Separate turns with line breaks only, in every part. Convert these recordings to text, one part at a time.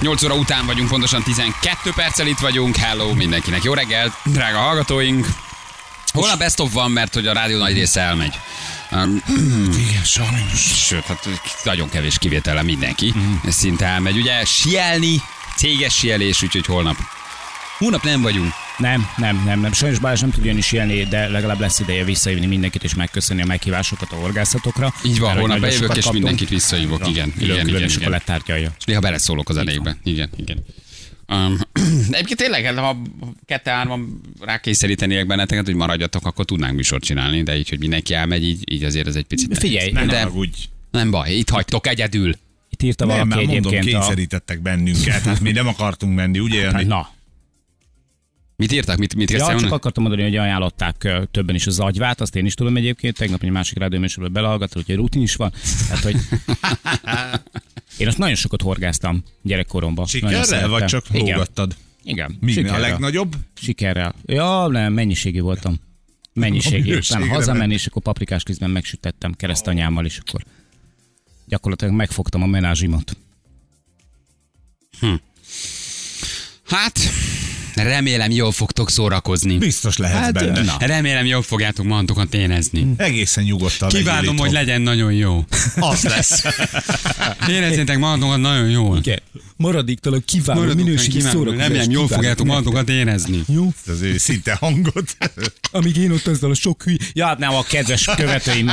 8 óra után vagyunk, pontosan 12 perccel itt vagyunk. Hello mindenkinek. Jó reggelt, drága hallgatóink. Holnap best of van, mert hogy a rádió nagy része elmegy.
Igen, sajnos.
Sőt, hát nagyon kevés kivétele mindenki. Ez szinte elmegy. Ugye sielni, céges sielés, úgyhogy holnap. Hónap nem vagyunk.
Nem, nem, nem, nem. Sajnos Balázs nem tud jönni élni, de legalább lesz ideje visszajönni mindenkit és megköszönni a meghívásokat a horgászatokra.
Így van, holnap bejövök és mindenkit visszahívok.
Ja,
Igen,
külön,
igen,
külön,
igen,
és akkor
igen.
letárgyalja.
És néha beleszólok a zenékbe. Igen, igen. Um, egyébként tényleg, hát ha kette-hárman rákényszerítenék benneteket, hogy maradjatok, akkor tudnánk műsort csinálni, de így, hogy mindenki elmegy, így, így azért ez egy picit
Figyelj,
nehéz.
Ne
de
haragudj.
nem baj, itt hagytok egyedül.
Itt írta
Nem,
valaki
mondom,
egyébként a...
kényszerítettek bennünket. Hát mi nem akartunk menni, ugye? Jani?
Na,
Mit írtak? Mit, mit
Ja, csak akartam mondani, hogy ajánlották többen is az agyvát, azt én is tudom egyébként, tegnap egy másik rádióműsorban belehallgattam, hogy rutin is van. Tehát, hogy én azt nagyon sokat horgáztam gyerekkoromban.
Sikerrel, vagy csak
Igen.
lógattad?
Igen.
Mi a legnagyobb?
Sikerrel. Ja, nem, mennyiségi voltam. Mennyiségi. Utána hazamenni, és akkor paprikás kézben megsütettem keresztanyámmal, és akkor gyakorlatilag megfogtam a menázsimat.
Hát, remélem jól fogtok szórakozni.
Biztos lehetsz
Hát,
benne.
na.
Remélem jól fogjátok magantokat énezni.
Egészen nyugodtan
Kívánom, hogy legyen nagyon jó.
Az lesz.
Érezzétek magatokat nagyon jól.
Igen. Maradéktalan kiváló
Maradok,
minőségi
kívánom,
szórakozás.
Remélem jól fogjátok magatokat érezni.
Jó?
Az ő szinte hangot.
Amíg én ott ezzel a sok hülye... Ja, hát nem a kedves követőim.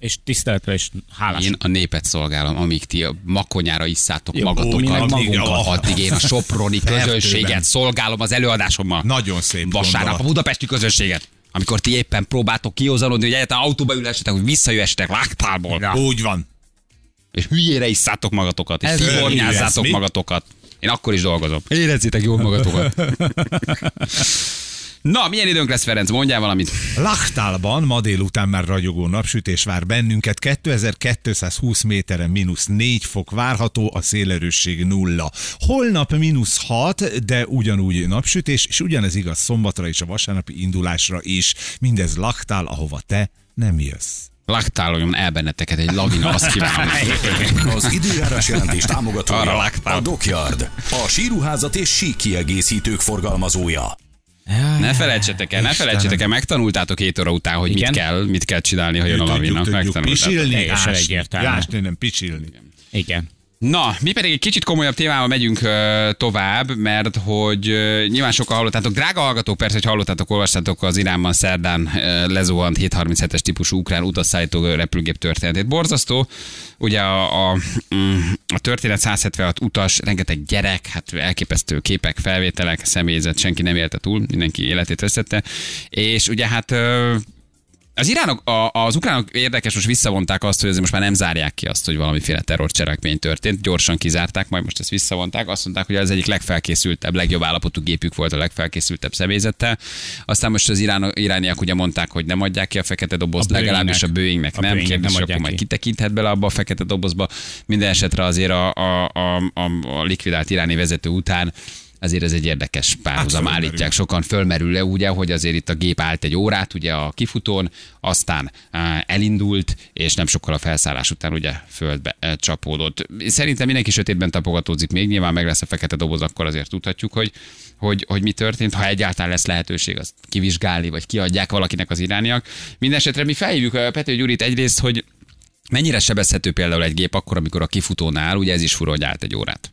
és tiszteletre és hálás.
Én a népet szolgálom, amíg ti a makonyára isszátok magatokat.
magunkat.
Addig én a soproni közönséget szolgálom az előadásommal.
Nagyon szép
Vasárnap a
gondolat.
budapesti közönséget. Amikor ti éppen próbáltok kihozalodni, hogy egyáltalán autóba ülhessetek, hogy visszajöhessetek lágtálból.
Úgy van.
És hülyére isszátok magatokat, és szigornyázzátok magatokat. Én akkor is dolgozom. Érezzétek jól magatokat. Na, milyen időnk lesz, Ferenc? Mondjál valamit.
Lachtálban ma délután már ragyogó napsütés vár bennünket, 2220 méteren mínusz 4 fok várható, a szélerősség nulla. Holnap mínusz 6, de ugyanúgy napsütés, és ugyanez igaz szombatra és a vasárnapi indulásra is. Mindez Lachtál, ahova te nem jössz.
Laktáloljon el benneteket egy lavina, azt kívánom.
Az időjárás jelentés
Arra
támogatója
lágtál.
a Dockyard, a síruházat és sík kiegészítők forgalmazója.
Ne felejtsetek el, ne felejtsetek el, megtanultátok 7 óra után, hogy mit
Igen.
kell, mit kell csinálni, ha jön a lavina.
tudjuk, tudjuk
Megtanultátok.
pisilni, ásni.
egyértelmű.
Ásni, nem pisilni.
Igen.
Na, mi pedig egy kicsit komolyabb témával megyünk ö, tovább, mert hogy ö, nyilván sokan hallottátok, drága hallgatók, persze, hogy hallottátok, olvastátok az Iránban szerdán ö, lezuhant 737-es típusú ukrán utasszállító repülgép történetét. Borzasztó, ugye a, a, mm, a történet 176 utas, rengeteg gyerek, hát elképesztő képek, felvételek, személyzet, senki nem élte túl, mindenki életét veszette, és ugye hát ö, az iránok, a, az ukránok érdekes, most visszavonták azt, hogy azért most már nem zárják ki azt, hogy valamiféle terrorcselekmény történt. Gyorsan kizárták, majd most ezt visszavonták. Azt mondták, hogy ez egyik legfelkészültebb, legjobb állapotú gépük volt a legfelkészültebb személyzettel. Aztán most az irán, irániak ugye mondták, hogy nem adják ki a fekete dobozt,
A
legalábbis a
Boeingnek. A
nem.
Boeingnek
Kérdés,
nem
akkor
adják
majd
ki.
kitekinthet bele abba a fekete dobozba. Minden esetre azért a, a, a, a, a likvidált iráni vezető után azért ez egy érdekes párhuzam.
fölmerül.
állítják sokan fölmerül le, ugye, hogy azért itt a gép állt egy órát ugye a kifutón, aztán elindult, és nem sokkal a felszállás után ugye földbe csapódott. Szerintem mindenki sötétben tapogatózik még, nyilván meg lesz a fekete doboz, akkor azért tudhatjuk, hogy, hogy, hogy mi történt, ha egyáltalán lesz lehetőség azt kivizsgálni, vagy kiadják valakinek az irániak. Mindenesetre mi felhívjuk Pető Gyurit egyrészt, hogy mennyire sebezhető például egy gép akkor, amikor a kifutónál, ugye ez is fura, hogy állt egy órát.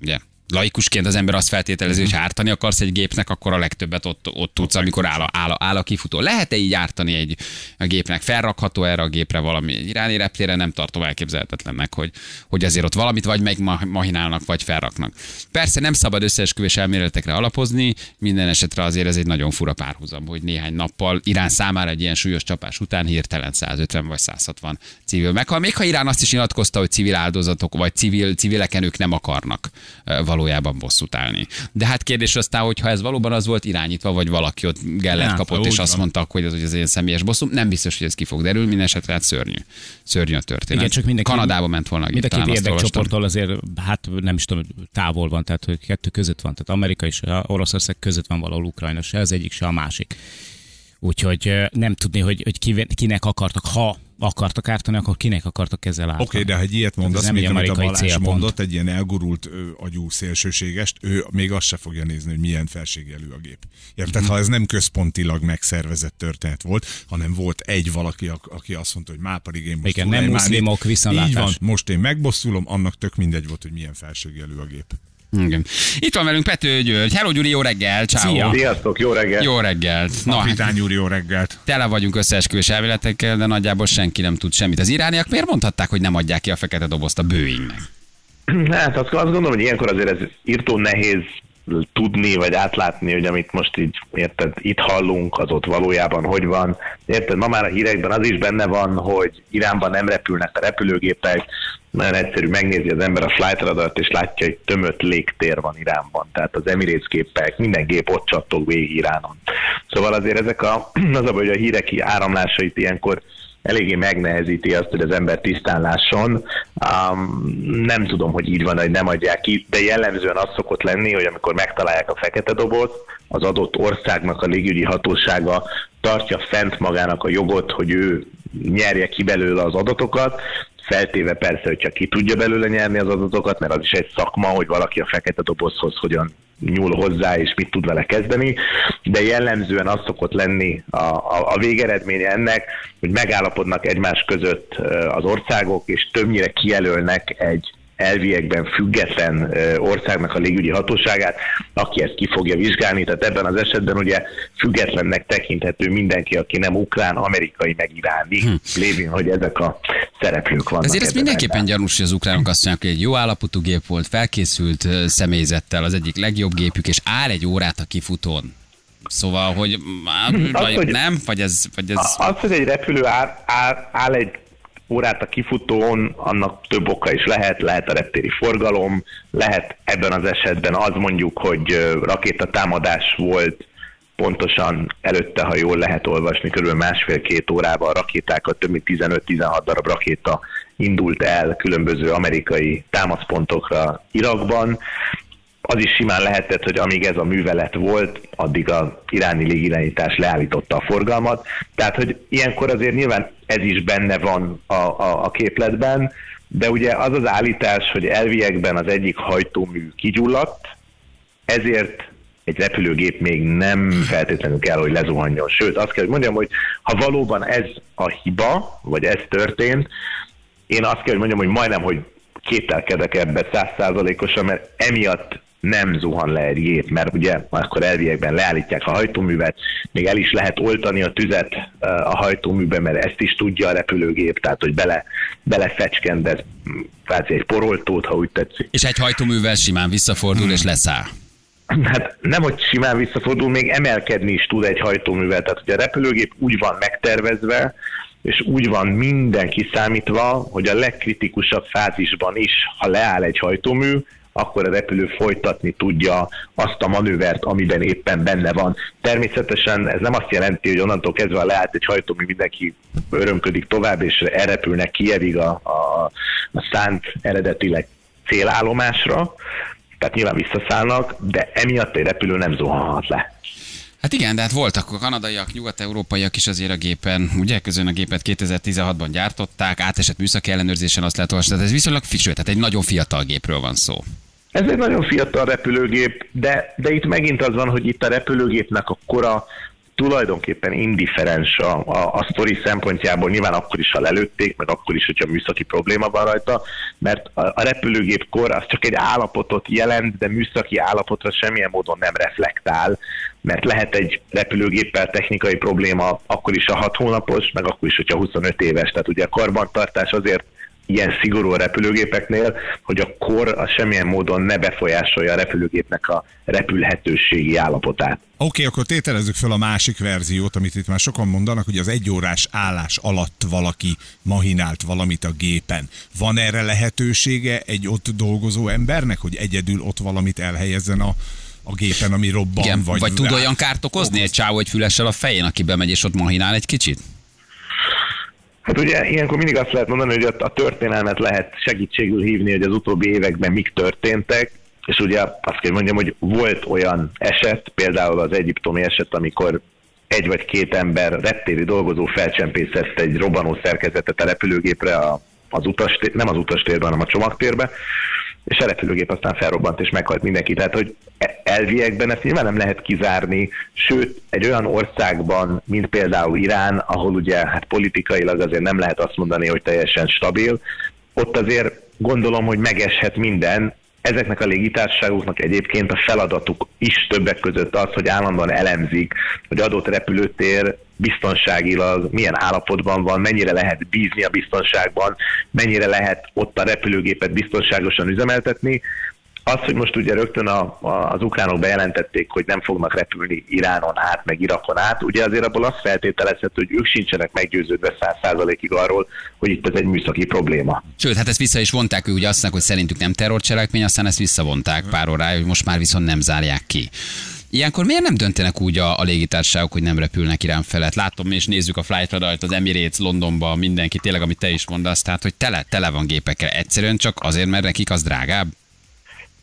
Ugye? Laikusként az ember azt feltételezi, hogy ha ártani akarsz egy gépnek, akkor a legtöbbet ott, ott tudsz, amikor áll a, áll, a, áll a kifutó. Lehet-e így ártani egy a gépnek? Felrakható erre a gépre valami egy iráni reptére? Nem tartom elképzelhetetlennek, hogy, hogy azért ott valamit vagy megmahinálnak, vagy felraknak. Persze nem szabad összeesküvés elméletekre alapozni, minden esetre azért ez egy nagyon fura párhuzam, hogy néhány nappal Irán számára egy ilyen súlyos csapás után hirtelen 150 vagy 160 civil meghal. Még ha Irán azt is nyilatkozta, hogy civil áldozatok, vagy civil, civileken ők nem akarnak ö, valójában bosszút állni. De hát kérdés aztán, hogy ha ez valóban az volt irányítva, vagy valaki ott gellert
Hát,
kapott, és azt
van.
mondtak, hogy ez, hogy ez egy személyes bosszú, nem biztos, hogy ez ki fog derülni, minden esetre hát szörnyű. Szörnyű a történet.
Igen, csak mindenki-
Kanadába ment volna
Mind a két érdekcsoporttól azért, hát nem is tudom, távol van, tehát hogy kettő között van. Tehát Amerika és Oroszország között van valahol Ukrajna, se az egyik, se a másik. Úgyhogy nem tudni, hogy, hogy kinek akartak, ha akartak ártani, akkor kinek akartak ezzel ártani?
Oké, okay, de ha egy ilyet mondasz,
nem
mint amit a Balázs mondott, egy ilyen elgurult ö, agyú szélsőségest, ő még azt se fogja nézni, hogy milyen felségjelű a gép. Érted?
Mhm.
Ha ez nem központilag megszervezett történet volt, hanem volt egy valaki, ak- aki azt mondta, hogy már pedig én most
Igen, nem muszlimok, viszontlátás.
Így van, most én megbosszulom, annak tök mindegy volt, hogy milyen felségjelű a gép.
Igen. Itt van velünk Pető György. Hello Gyuri, jó reggel. Ciao.
Szia.
Sziasztok, jó reggelt!
Jó reggelt. Na, hát
Kapitány úr, jó reggelt!
tele vagyunk összeesküvés elméletekkel, de nagyjából senki nem tud semmit. Az irániak miért mondhatták, hogy nem adják ki a fekete dobozt a Boeingnek?
Hát azt, azt gondolom, hogy ilyenkor azért ez írtó nehéz tudni, vagy átlátni, hogy amit most így, érted, itt hallunk, az ott valójában hogy van. Érted, ma már a hírekben az is benne van, hogy Iránban nem repülnek a repülőgépek, nagyon egyszerű, megnézi az ember a flight radart, és látja, hogy tömött légtér van Iránban. Tehát az Emirates gépek, minden gép ott csattog végig Iránon. Szóval azért ezek a, az a hogy a hírek áramlásait ilyenkor eléggé megnehezíti azt, hogy az ember tisztán lásson. Um, nem tudom, hogy így van, hogy nem adják ki, de jellemzően az szokott lenni, hogy amikor megtalálják a fekete dobozt, az adott országnak a légügyi hatósága tartja fent magának a jogot, hogy ő nyerje ki belőle az adatokat, feltéve persze, hogy csak ki tudja belőle nyerni az adatokat, mert az is egy szakma, hogy valaki a fekete dobozhoz hogyan nyúl hozzá, és mit tud vele kezdeni, de jellemzően az szokott lenni a, a, a végeredménye ennek, hogy megállapodnak egymás között az országok, és többnyire kijelölnek egy elviekben független országnak a légügyi hatóságát, aki ezt ki fogja vizsgálni. Tehát ebben az esetben ugye függetlennek tekinthető mindenki, aki nem ukrán, amerikai, meg iráni, hm. lévén, hogy ezek a szereplők vannak.
Ezért ez mindenképpen gyanús, hogy az ukránok azt mondják, hogy egy jó állapotú gép volt, felkészült személyzettel, az egyik legjobb gépük, és áll egy órát a kifutón. Szóval, hogy már, vagy
hogy-
nem, vagy ez, vagy ez...
Az, hogy egy repülő áll, áll, áll egy órát a kifutón, annak több oka is lehet, lehet a reptéri forgalom, lehet ebben az esetben az mondjuk, hogy rakétatámadás volt, pontosan előtte, ha jól lehet olvasni, körülbelül másfél-két órában a rakétákat, több mint 15-16 darab rakéta indult el különböző amerikai támaszpontokra Irakban. Az is simán lehetett, hogy amíg ez a művelet volt, addig a iráni légirányítás leállította a forgalmat. Tehát, hogy ilyenkor azért nyilván ez is benne van a, a, a képletben, de ugye az az állítás, hogy elviekben az egyik hajtómű kigyulladt, ezért egy repülőgép még nem feltétlenül kell, hogy lezuhanjon. Sőt, azt kell, hogy mondjam, hogy ha valóban ez a hiba, vagy ez történt, én azt kell, hogy mondjam, hogy majdnem, hogy kételkedek ebbe százszázalékosan, mert emiatt nem zuhan le egy gép, mert ugye akkor elviekben leállítják a hajtóművet, még el is lehet oltani a tüzet eh, a hajtóműbe, mert ezt is tudja a repülőgép, tehát hogy bele, belefecskend, ez mm, kvázi egy poroltót, ha úgy tetszik.
És egy hajtóművel simán visszafordul és leszáll.
Hát nem, hogy simán visszafordul, még emelkedni is tud egy hajtóművel. Tehát, hogy a repülőgép úgy van megtervezve, és úgy van minden kiszámítva, hogy a legkritikusabb fázisban is, ha leáll egy hajtómű, akkor a repülő folytatni tudja azt a manővert, amiben éppen benne van. Természetesen ez nem azt jelenti, hogy onnantól kezdve leállt egy hajtómű, mindenki örömködik tovább, és elrepülnek Kievig a, a, a szánt eredetileg célállomásra, tehát nyilván visszaszállnak, de emiatt egy repülő nem zuhanhat le.
Hát igen, de hát voltak a kanadaiak, nyugat-európaiak is azért a gépen, ugye, közön a gépet 2016-ban gyártották, átesett műszaki ellenőrzésen azt lehet olvasni, tehát ez viszonylag fiső, tehát egy nagyon fiatal gépről van szó.
Ez egy nagyon fiatal repülőgép, de, de itt megint az van, hogy itt a repülőgépnek a kora tulajdonképpen indifferens a, a, a sztori szempontjából, nyilván akkor is, ha lelőtték, meg akkor is, hogyha műszaki probléma van rajta, mert a, a repülőgép kor az csak egy állapotot jelent, de műszaki állapotra semmilyen módon nem reflektál, mert lehet egy repülőgéppel technikai probléma akkor is a 6 hónapos, meg akkor is, hogyha 25 éves. Tehát ugye a karbantartás azért ilyen szigorú a repülőgépeknél, hogy a kor az semmilyen módon ne befolyásolja a repülőgépnek a repülhetőségi állapotát.
Oké, okay, akkor tételezzük fel a másik verziót, amit itt már sokan mondanak, hogy az egyórás állás alatt valaki mahinált valamit a gépen. Van erre lehetősége egy ott dolgozó embernek, hogy egyedül ott valamit elhelyezzen a, a gépen, ami robban?
Igen, vagy, vagy tud olyan kárt okozni egy csávó egy fülessel a fején, aki bemegy és ott mahinál egy kicsit?
Hát ugye ilyenkor mindig azt lehet mondani, hogy a, történelmet lehet segítségül hívni, hogy az utóbbi években mik történtek, és ugye azt kell mondjam, hogy volt olyan eset, például az egyiptomi eset, amikor egy vagy két ember reptéri dolgozó felcsempészett egy robbanó szerkezetet a repülőgépre a, az utastér, nem az utastérben, hanem a csomagtérbe, és a repülőgép aztán felrobbant és meghalt mindenki. Tehát, hogy elviekben ezt nyilván nem lehet kizárni, sőt, egy olyan országban, mint például Irán, ahol ugye hát politikailag azért nem lehet azt mondani, hogy teljesen stabil, ott azért gondolom, hogy megeshet minden, Ezeknek a légitársaságoknak egyébként a feladatuk is többek között az, hogy állandóan elemzik, hogy adott repülőtér biztonságilag milyen állapotban van, mennyire lehet bízni a biztonságban, mennyire lehet ott a repülőgépet biztonságosan üzemeltetni, az, hogy most ugye rögtön a, a, az ukránok bejelentették, hogy nem fognak repülni Iránon át, meg Irakon át, ugye azért abból azt feltételezhető, hogy ők sincsenek meggyőződve száz százalékig arról, hogy itt ez egy műszaki probléma.
Sőt, hát ezt vissza is vonták, ő ugye azt mondják, hogy szerintük nem terrorcselekmény, aztán ezt visszavonták pár órája, hogy most már viszont nem zárják ki. Ilyenkor miért nem döntenek úgy a, a légitársaságok, hogy nem repülnek Irán felett? Látom, és nézzük a Flight Radar-t, az Emirates, Londonba, mindenki, tényleg, amit te is mondasz, tehát, hogy tele, tele van gépekkel. Egyszerűen csak azért, mert nekik az drágább?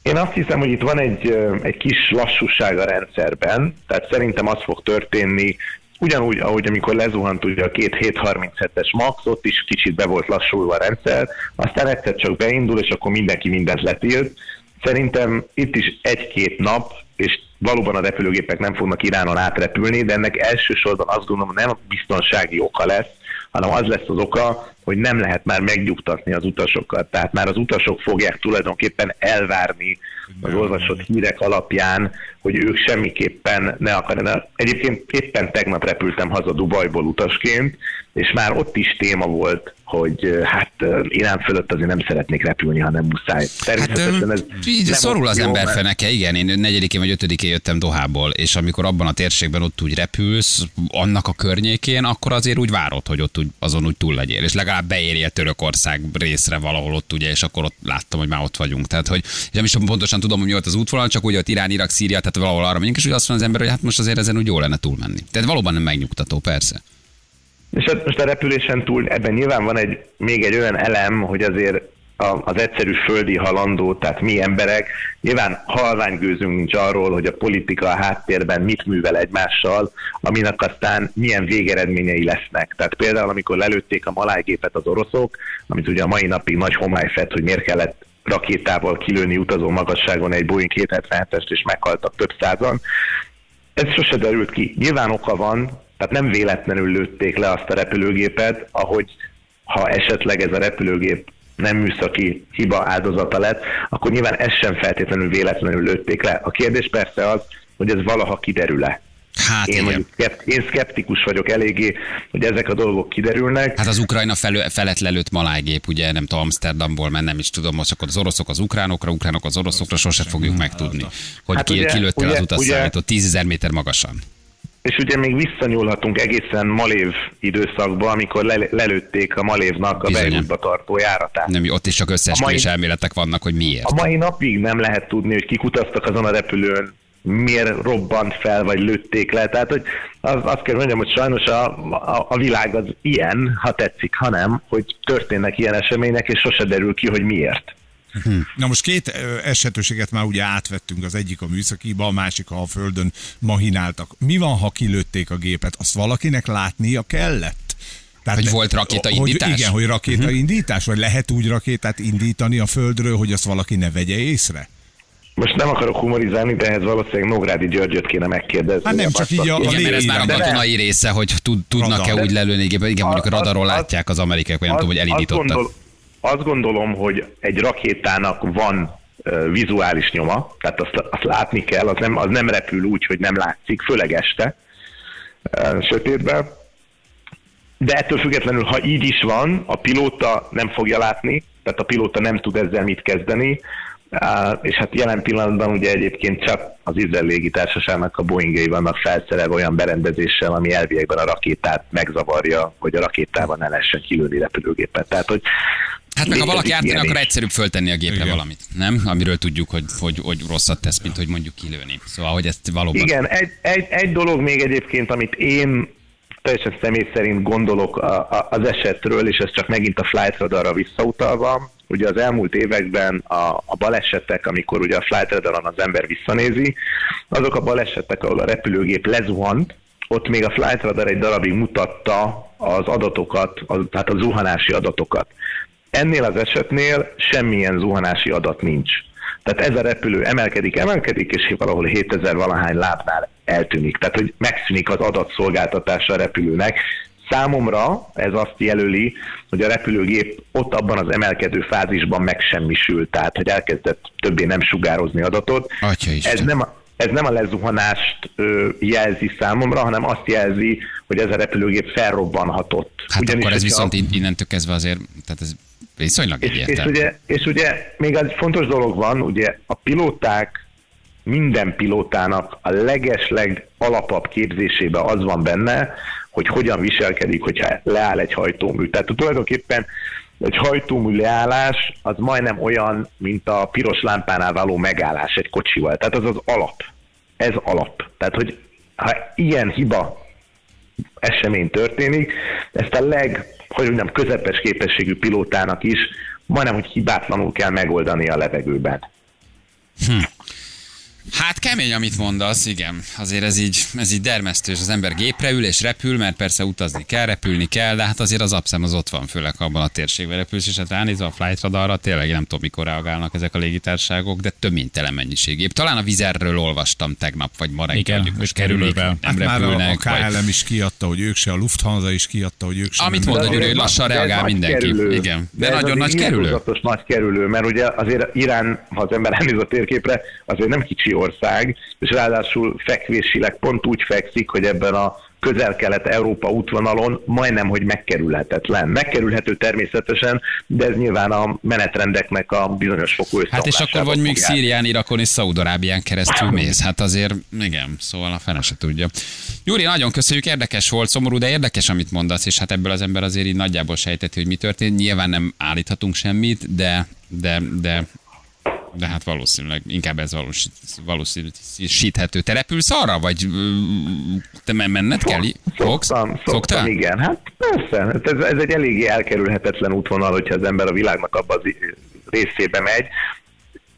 Én azt hiszem, hogy itt van egy, egy kis lassúság a rendszerben, tehát szerintem az fog történni, ugyanúgy, ahogy amikor lezuhant ugye a két 737-es max, ott is kicsit be volt lassulva a rendszer, aztán egyszer csak beindul, és akkor mindenki mindent letilt. Szerintem itt is egy-két nap, és valóban a repülőgépek nem fognak Iránon átrepülni, de ennek elsősorban azt gondolom nem biztonsági oka lesz, hanem az lesz az oka, hogy nem lehet már megnyugtatni az utasokat. Tehát már az utasok fogják tulajdonképpen elvárni az olvasott hírek alapján, hogy ők semmiképpen ne akarnak. Egyébként éppen tegnap repültem haza Dubajból utasként, és már ott is téma volt, hogy hát Irán fölött azért nem szeretnék repülni, ha nem muszáj.
Természetesen hát, ez így szorul az ember feneke, igen. Én negyedikén vagy ötödikén jöttem Dohából, és amikor abban a térségben ott úgy repülsz, annak a környékén, akkor azért úgy várod, hogy ott úgy, azon úgy túl legyél, és legalább beérjél Törökország részre valahol ott, ugye, és akkor ott láttam, hogy már ott vagyunk. Tehát, hogy és nem is pontosan tudom, hogy mi volt az útvonal, csak úgy, hogy Irán, Irak, Szíria, tehát valahol arra megyünk, és úgy azt mondja az ember, hogy hát most azért ezen úgy jó lenne túlmenni. Tehát valóban nem megnyugtató, persze.
És most a repülésen túl ebben nyilván van egy, még egy olyan elem, hogy azért az egyszerű földi halandó, tehát mi emberek, nyilván halványgőzünk nincs arról, hogy a politika a háttérben mit művel egymással, aminek aztán milyen végeredményei lesznek. Tehát például, amikor lelőtték a malájgépet az oroszok, amit ugye a mai napig nagy homály fett, hogy miért kellett rakétával kilőni utazó magasságon egy Boeing 277-est, és meghaltak több százan. Ez sose derült ki. Nyilván oka van, tehát nem véletlenül lőtték le azt a repülőgépet, ahogy ha esetleg ez a repülőgép nem műszaki hiba áldozata lett, akkor nyilván ezt sem feltétlenül véletlenül lőtték le. A kérdés persze az, hogy ez valaha kiderül-e.
Hát
én, mondjuk, én szkeptikus vagyok eléggé, hogy ezek a dolgok kiderülnek.
Hát az Ukrajna felő, felett lelőtt malájgép, ugye nem tudom, Amsterdamból, mert nem is tudom, most akkor az oroszok az ukránokra, ukránok az oroszokra, sose fogjuk megtudni, hogy hát ki, ugye, kilőtte ugye, az utasszállítót 10 méter magasan.
És ugye még visszanyúlhatunk egészen Malév időszakba, amikor le, lelőtték a Malévnak a Beirutba tartó járatát.
Nem, ott is csak összeesküvés mai, elméletek vannak, hogy miért.
A mai napig nem lehet tudni, hogy kik utaztak azon a repülőn, miért robbant fel, vagy lőtték le. Tehát, hogy az, azt kell mondjam, hogy sajnos a, a, a világ az ilyen, ha tetszik, ha nem, hogy történnek ilyen események, és sose derül ki, hogy miért.
Hm. Na most két esetőséget már ugye átvettünk, az egyik a műszakiba, a másik a földön mahináltak. Mi van, ha kilőtték a gépet? Azt valakinek látnia kellett?
Tehát hogy volt rakétaindítás?
Hogy, igen, hogy rakétaindítás, uh-huh. vagy lehet úgy rakétát indítani a földről, hogy azt valaki ne vegye észre?
Most nem akarok humorizálni, de ehhez valószínűleg Nógrádi Györgyöt kéne megkérdezni.
Hát nem csak így a,
Igen, mert ez már a katonai része, hogy tud, tudnak-e úgy lelőni gépet. Igen, mondjuk a radaról látják az amerikaiak, vagy nem tudom, hogy elindítottak. Azt, gondol,
azt gondolom, hogy egy rakétának van vizuális nyoma, tehát azt, azt látni kell, az nem, az nem repül úgy, hogy nem látszik, főleg este, sötétben. De ettől függetlenül, ha így is van, a pilóta nem fogja látni, tehát a pilóta nem tud ezzel mit kezdeni, és hát jelen pillanatban ugye egyébként csak az Izrael légitársaságnak a Boeingjai vannak felszerelve olyan berendezéssel, ami elviekben a rakétát megzavarja, hogy a rakétában ne lehessen kilőni repülőgépet. Tehát, hogy
Hát meg ha valaki ártani, akkor egyszerűbb föltenni a gépre Igen. valamit, nem? Amiről tudjuk, hogy, hogy, hogy rosszat tesz, mint hogy mondjuk kilőni. Szóval, hogy ezt valóban...
Igen, egy, egy, egy dolog még egyébként, amit én teljesen személy szerint gondolok a, a, az esetről, és ez csak megint a flight radarra visszautalva, ugye az elmúlt években a, a balesetek, amikor ugye a flight radaron az ember visszanézi, azok a balesetek, ahol a repülőgép lezuhant, ott még a Flight Radar egy darabig mutatta az adatokat, az, tehát a zuhanási adatokat. Ennél az esetnél semmilyen zuhanási adat nincs. Tehát ez a repülő emelkedik, emelkedik, és valahol 7000 valahány lábnál eltűnik. Tehát, hogy megszűnik az adatszolgáltatása a repülőnek. Számomra ez azt jelöli, hogy a repülőgép ott abban az emelkedő fázisban megsemmisült, tehát hogy elkezdett többé nem sugározni adatot. Ez nem, a- ez nem a lezuhanást ö, jelzi számomra, hanem azt jelzi, hogy ez a repülőgép felrobbanhatott.
Hát akkor ez viszont in- innentől kezdve azért, tehát ez viszonylag
és, és, ugye, és ugye még egy fontos dolog van, ugye a pilóták, minden pilótának a legesleg alapabb képzésében az van benne, hogy hogyan viselkedik, hogyha leáll egy hajtómű. Tehát tulajdonképpen egy hajtómű leállás az majdnem olyan, mint a piros lámpánál való megállás egy kocsival. Tehát az az alap. Ez alap. Tehát, hogy ha ilyen hiba esemény történik, ezt a leg, hogy mondjam, közepes képességű pilótának is majdnem, hogy hibátlanul kell megoldani a levegőben.
Hát kemény, amit mondasz, igen. Azért ez így, ez így dermesztő, és az ember gépre ül és repül, mert persze utazni kell, repülni kell, de hát azért az abszem az ott van, főleg abban a térségben repülsz, és hát ránézve a flight radarra, tényleg nem tudom, mikor reagálnak ezek a légitárságok, de több mint tele mennyiség. Épp talán a vizerről olvastam tegnap, vagy ma reggel,
Igen,
most
és
kerülnek,
kerülővel.
nem
Hát már a, a
repülnek. vagy...
KLM is kiadta, hogy ők se, a Lufthansa is kiadta, hogy ők se.
Amit mondod,
De
hogy lassan
de
reagál mindenki.
kerülő.
Igen, de
ez
nagyon nagy kerülő.
nagy kerülő, mert ugye azért Irán, ha az ember elnéz a térképre, azért nem kicsi ország, és ráadásul fekvésileg pont úgy fekszik, hogy ebben a közel-kelet-európa útvonalon majdnem, hogy megkerülhetetlen. Megkerülhető természetesen, de ez nyilván a menetrendeknek a bizonyos fokú
Hát és akkor vagy még. Szírián, Irakon és Szaudarábián keresztül mész. Hát azért, igen, szóval a fene se tudja. Júri, nagyon köszönjük, érdekes volt, szomorú, de érdekes, amit mondasz, és hát ebből az ember azért így nagyjából sejteti, hogy mi történt. Nyilván nem állíthatunk semmit, de, de, de de hát valószínűleg inkább ez valósít, valószínűsíthető. Te repülsz arra, vagy te men- menned kell? Fogsz?
Szoktam, szoktam,
Szoktál?
igen. Hát persze, hát ez, ez egy eléggé elkerülhetetlen útvonal, hogyha az ember a világnak abba az részébe megy.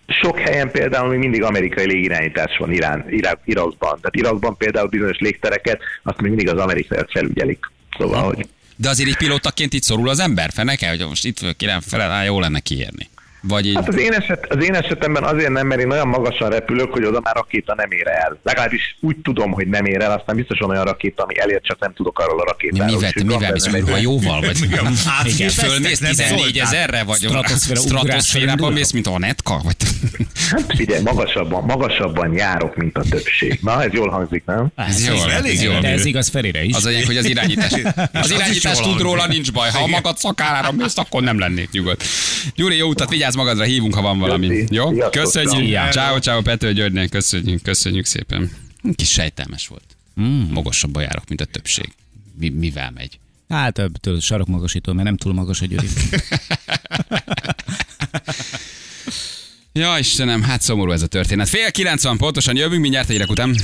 Sok helyen például még mindig amerikai légirányítás van Irán, Irak, Irakban. Tehát Irakban például bizonyos légtereket azt még mindig az amerikaiak felügyelik. Szóval, hogy
De azért egy pilótaként itt szorul az ember, fel nekem, hogy most itt kérem fel, jó lenne kiérni. Vagy így,
Hát az én, eset, az én esetemben azért nem, mert én olyan magasan repülök, hogy oda már rakéta nem ér el. Legalábbis úgy tudom, hogy nem ér el, aztán biztos van olyan rakéta, ami elér, csak nem tudok arról a rakétáról.
mivel, te mivel mész űrhajóval? Vagy
Igen,
fölmész
nem
14
szóltál.
ezerre? Vagy stratoszférában mész, mint a netka? Vagy...
Hát figyelj, magasabban, magasabban járok, mint a többség. Na, ez jól hangzik, nem?
Ez jó,
elég
ez jó.
De ez igaz Ferire is.
Az a lényeg, hogy az irányítás, az irányítás
jól
tud róla, nincs baj. Ha a magad szakálára mész, akkor nem lennék nyugodt. Gyuri, jó utat, vigyázz magadra, hívunk, ha van valami.
Köszi.
Jó?
Sziasztok.
Köszönjük. Ciao, ciao, Pető Györgynek, köszönjük, köszönjük szépen. Kis sejtelmes volt. Mm. Magasabban járok, mint a többség. Mi, mivel megy?
Hát több, sarokmagasító, mert nem túl magas a Gyuri.
Ja, Istenem, hát szomorú ez a történet. Fél 90 pontosan jövünk, mindjárt egy után.